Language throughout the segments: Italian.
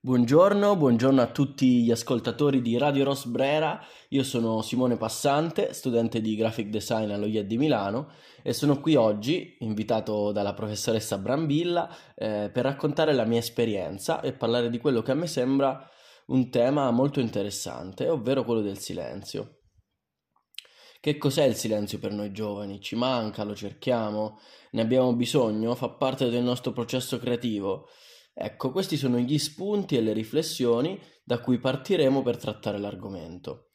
Buongiorno, buongiorno a tutti gli ascoltatori di Radio Ros Brera. Io sono Simone Passante, studente di graphic design allo IED di Milano e sono qui oggi, invitato dalla professoressa Brambilla, eh, per raccontare la mia esperienza e parlare di quello che a me sembra un tema molto interessante, ovvero quello del silenzio. Che cos'è il silenzio per noi giovani? Ci manca, lo cerchiamo, ne abbiamo bisogno, fa parte del nostro processo creativo. Ecco, questi sono gli spunti e le riflessioni da cui partiremo per trattare l'argomento.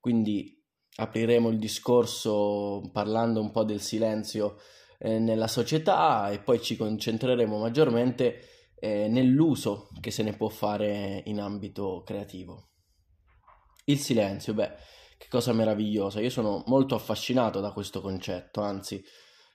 Quindi apriremo il discorso parlando un po' del silenzio eh, nella società e poi ci concentreremo maggiormente eh, nell'uso che se ne può fare in ambito creativo. Il silenzio, beh, che cosa meravigliosa. Io sono molto affascinato da questo concetto, anzi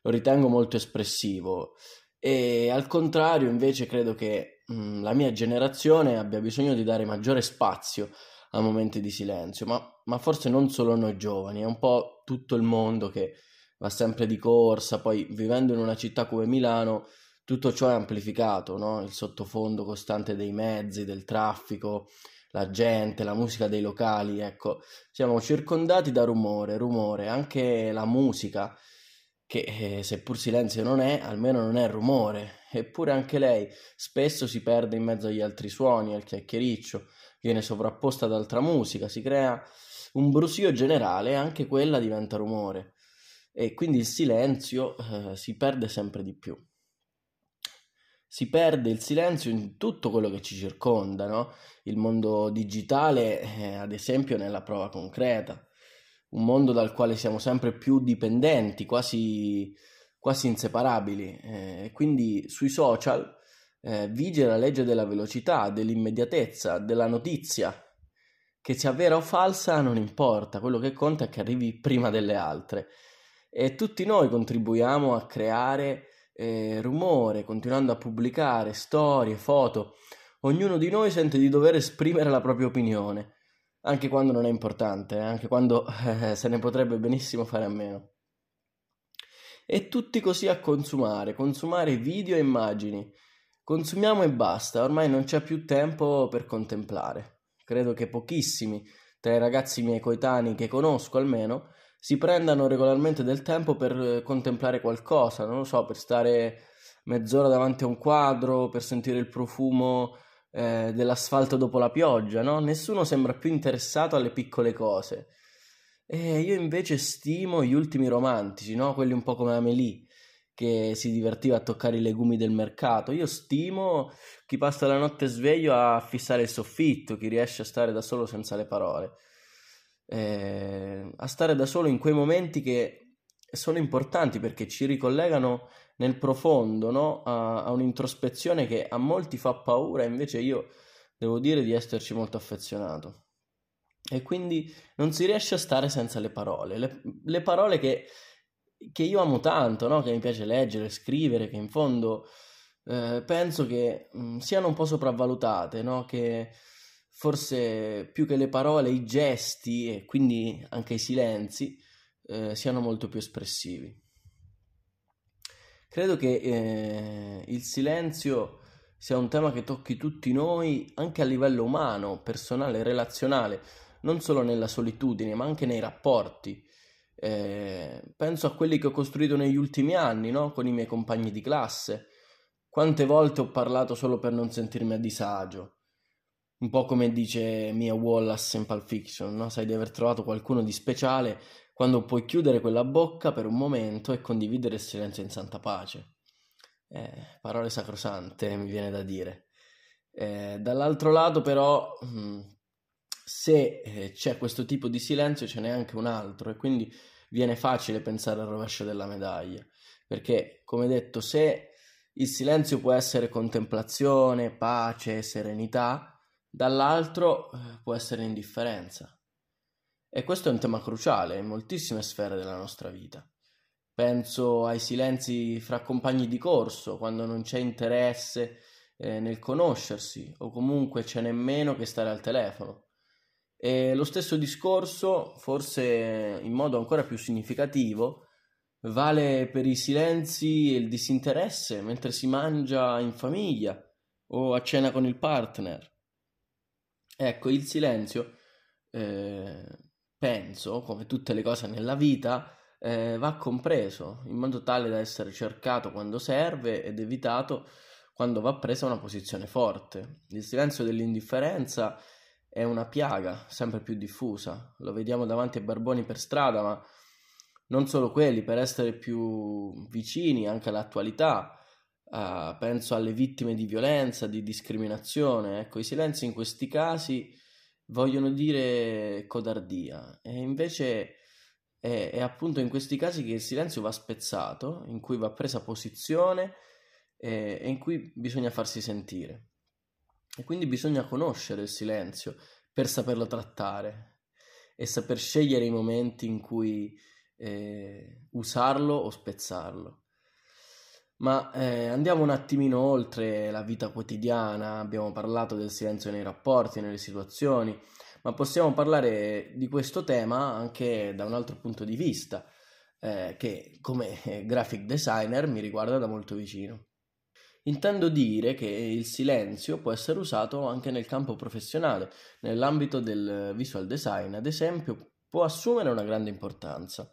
lo ritengo molto espressivo. E al contrario, invece, credo che mh, mm, la mia generazione abbia bisogno di dare maggiore spazio a momenti di silenzio, ma, ma forse non solo noi giovani, è un po' tutto il mondo che va sempre di corsa, poi vivendo in una città come Milano, tutto ciò è amplificato, no? il sottofondo costante dei mezzi, del traffico, la gente, la musica dei locali, ecco, siamo circondati da rumore, rumore, anche la musica che eh, seppur silenzio non è, almeno non è rumore, eppure anche lei spesso si perde in mezzo agli altri suoni, al chiacchiericcio, viene sovrapposta ad altra musica, si crea un brusio generale e anche quella diventa rumore e quindi il silenzio eh, si perde sempre di più. Si perde il silenzio in tutto quello che ci circonda, no? Il mondo digitale, eh, ad esempio, nella prova concreta un mondo dal quale siamo sempre più dipendenti, quasi, quasi inseparabili. Eh, quindi sui social eh, vige la legge della velocità, dell'immediatezza, della notizia, che sia vera o falsa non importa, quello che conta è che arrivi prima delle altre. E tutti noi contribuiamo a creare eh, rumore, continuando a pubblicare storie, foto. Ognuno di noi sente di dover esprimere la propria opinione anche quando non è importante, eh, anche quando eh, se ne potrebbe benissimo fare a meno. E tutti così a consumare, consumare video e immagini. Consumiamo e basta, ormai non c'è più tempo per contemplare. Credo che pochissimi, tra i ragazzi miei coetanei che conosco almeno, si prendano regolarmente del tempo per eh, contemplare qualcosa, non lo so, per stare mezz'ora davanti a un quadro, per sentire il profumo eh, dell'asfalto dopo la pioggia, no? Nessuno sembra più interessato alle piccole cose. E io invece stimo gli ultimi romantici, no? Quelli un po' come Amélie, che si divertiva a toccare i legumi del mercato. Io stimo chi passa la notte sveglio a fissare il soffitto, chi riesce a stare da solo senza le parole. Eh, a stare da solo in quei momenti che sono importanti perché ci ricollegano nel profondo, no? a, a un'introspezione che a molti fa paura, invece io devo dire di esserci molto affezionato. E quindi non si riesce a stare senza le parole, le, le parole che, che, io amo tanto, no? che mi piace leggere, scrivere, che in fondo eh, penso che mh, mm, siano un po' sopravvalutate, no? che forse più che le parole, i gesti e quindi anche i silenzi eh, siano molto più espressivi. Credo che eh, il silenzio sia un tema che tocchi tutti noi anche a livello umano, personale, relazionale, non solo nella solitudine, ma anche nei rapporti. Eh, penso a quelli che ho costruito negli ultimi anni, no? con i miei compagni di classe. Quante volte ho parlato solo per non sentirmi a disagio. Un po' come dice Mia Wallace in Pulp Fiction, no? sai di aver trovato qualcuno di speciale quando puoi chiudere quella bocca per un momento e condividere il silenzio in santa pace. Eh, parole sacrosante, mi viene da dire. Eh, dall'altro lato, però, mm, se eh, c'è questo tipo di silenzio, ce n'è anche un altro, e quindi viene facile pensare al rovescio della medaglia. Perché, come detto, se il silenzio può essere contemplazione, pace, serenità, dall'altro eh, può essere indifferenza. E questo è un tema cruciale in moltissime sfere della nostra vita. Penso ai silenzi fra compagni di corso, quando non c'è interesse eh, nel conoscersi o comunque c'è nemmeno che stare al telefono. E lo stesso discorso, forse in modo ancora più significativo, vale per i silenzi e il disinteresse mentre si mangia in famiglia o a cena con il partner. Ecco, il silenzio, eh, penso, come tutte le cose nella vita, eh, va compreso in modo tale da essere cercato quando serve ed evitato quando va presa una posizione forte. Il silenzio dell'indifferenza è una piaga sempre più diffusa, lo vediamo davanti ai barboni per strada, ma non solo quelli, per essere più vicini anche all'attualità, uh, penso alle vittime di violenza, di discriminazione, ecco, i silenzi in questi casi vogliono dire codardia e invece è, è appunto in questi casi che il silenzio va spezzato, in cui va presa posizione e, e in cui bisogna farsi sentire. E quindi bisogna conoscere il silenzio per saperlo trattare e saper scegliere i momenti in cui eh, usarlo o spezzarlo. Ma eh, andiamo un attimino oltre la vita quotidiana, abbiamo parlato del silenzio nei rapporti, nelle situazioni, ma possiamo parlare di questo tema anche da un altro punto di vista, eh, che come graphic designer mi riguarda da molto vicino. Intendo dire che il silenzio può essere usato anche nel campo professionale, nell'ambito del visual design, ad esempio, può assumere una grande importanza.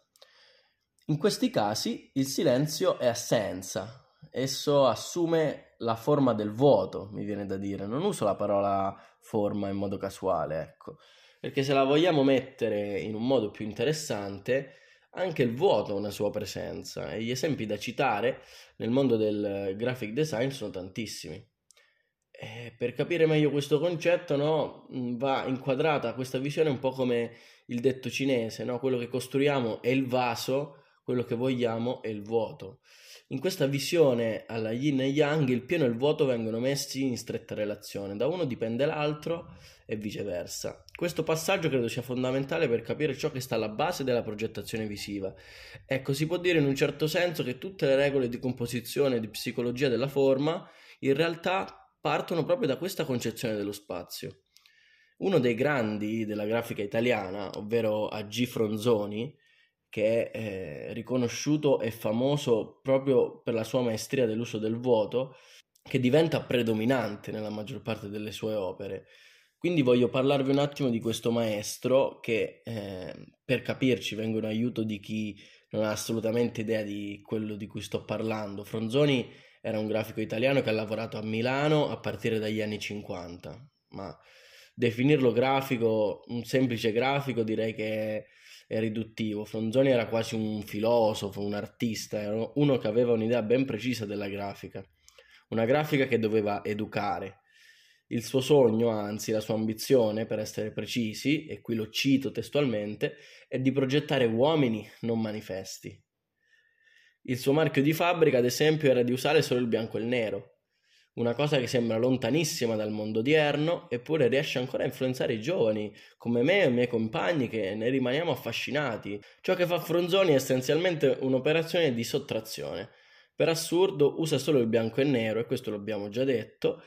In questi casi il silenzio è assenza, esso assume la forma del vuoto, mi viene da dire, non uso la parola forma in modo casuale, ecco, perché se la vogliamo mettere in un modo più interessante, anche il vuoto ha una sua presenza e gli esempi da citare nel mondo del graphic design sono tantissimi. E per capire meglio questo concetto, no, va inquadrata questa visione un po' come il detto cinese, no? quello che costruiamo è il vaso, quello che vogliamo è il vuoto. In questa visione alla yin e yang il pieno e il vuoto vengono messi in stretta relazione, da uno dipende l'altro e viceversa. Questo passaggio credo sia fondamentale per capire ciò che sta alla base della progettazione visiva. Ecco, si può dire in un certo senso che tutte le regole di composizione e di psicologia della forma in realtà partono proprio da questa concezione dello spazio. Uno dei grandi della grafica italiana, ovvero A.G. Fronzoni, che è eh, riconosciuto e famoso proprio per la sua maestria dell'uso del vuoto, che diventa predominante nella maggior parte delle sue opere. Quindi voglio parlarvi un attimo di questo maestro che, eh, per capirci, vengo in aiuto di chi non ha assolutamente idea di quello di cui sto parlando. Fronzoni era un grafico italiano che ha lavorato a Milano a partire dagli anni 50, ma definirlo grafico, un semplice grafico, direi che è riduttivo. Fronzoni era quasi un filosofo, un artista, era uno che aveva un'idea ben precisa della grafica, una grafica che doveva educare. Il suo sogno, anzi la sua ambizione, per essere precisi, e qui lo cito testualmente, è di progettare uomini, non manifesti. Il suo marchio di fabbrica, ad esempio, era di usare solo il bianco e il nero, una cosa che sembra lontanissima dal mondo odierno, eppure riesce ancora a influenzare i giovani, come me e i miei compagni che ne rimaniamo affascinati. Ciò che fa Fronzoni è essenzialmente un'operazione di sottrazione. Per assurdo usa solo il bianco e nero, e questo l'abbiamo già detto,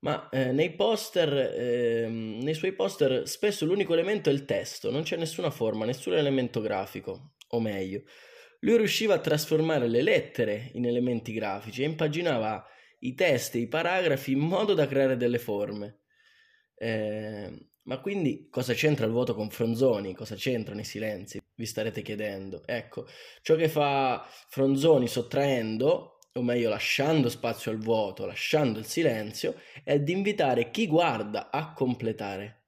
ma eh, nei poster, eh, nei suoi poster spesso l'unico elemento è il testo, non c'è nessuna forma, nessun elemento grafico, o meglio, lui riusciva a trasformare le lettere in elementi grafici e impaginava i testi, i paragrafi in modo da creare delle forme. Eh, ma quindi cosa c'entra il voto con Fronzoni? Cosa c'entrano i silenzi? Vi starete chiedendo. Ecco, ciò che fa Fronzoni sottraendo, o meglio lasciando spazio al vuoto, lasciando il silenzio, è di invitare chi guarda a completare.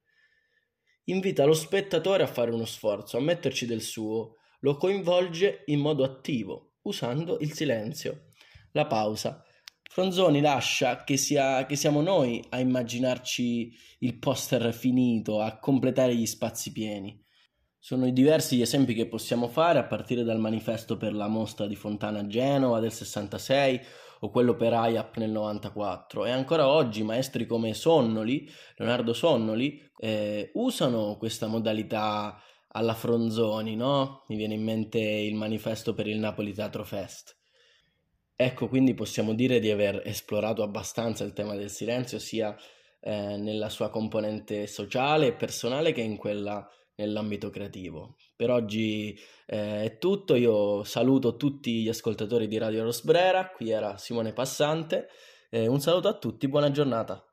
Invita lo spettatore a fare uno sforzo, a metterci del suo, lo coinvolge in modo attivo, usando il silenzio, la pausa Fronzoni lascia che, sia, che siamo noi a immaginarci il poster finito, a completare gli spazi pieni. Sono diversi gli esempi che possiamo fare, a partire dal manifesto per la mostra di Fontana a Genova del 66 o quello per IAP nel 94. E ancora oggi maestri come Sonnoli, Leonardo Sonnoli, eh, usano questa modalità alla Fronzoni, no? Mi viene in mente il manifesto per il Napoli Teatro Fest. Ecco, quindi possiamo dire di aver esplorato abbastanza il tema del silenzio, sia eh, nella sua componente sociale e personale che in quella nell'ambito creativo. Per oggi eh, è tutto, io saluto tutti gli ascoltatori di Radio Rosbrera, qui era Simone Passante, eh, un saluto a tutti, buona giornata.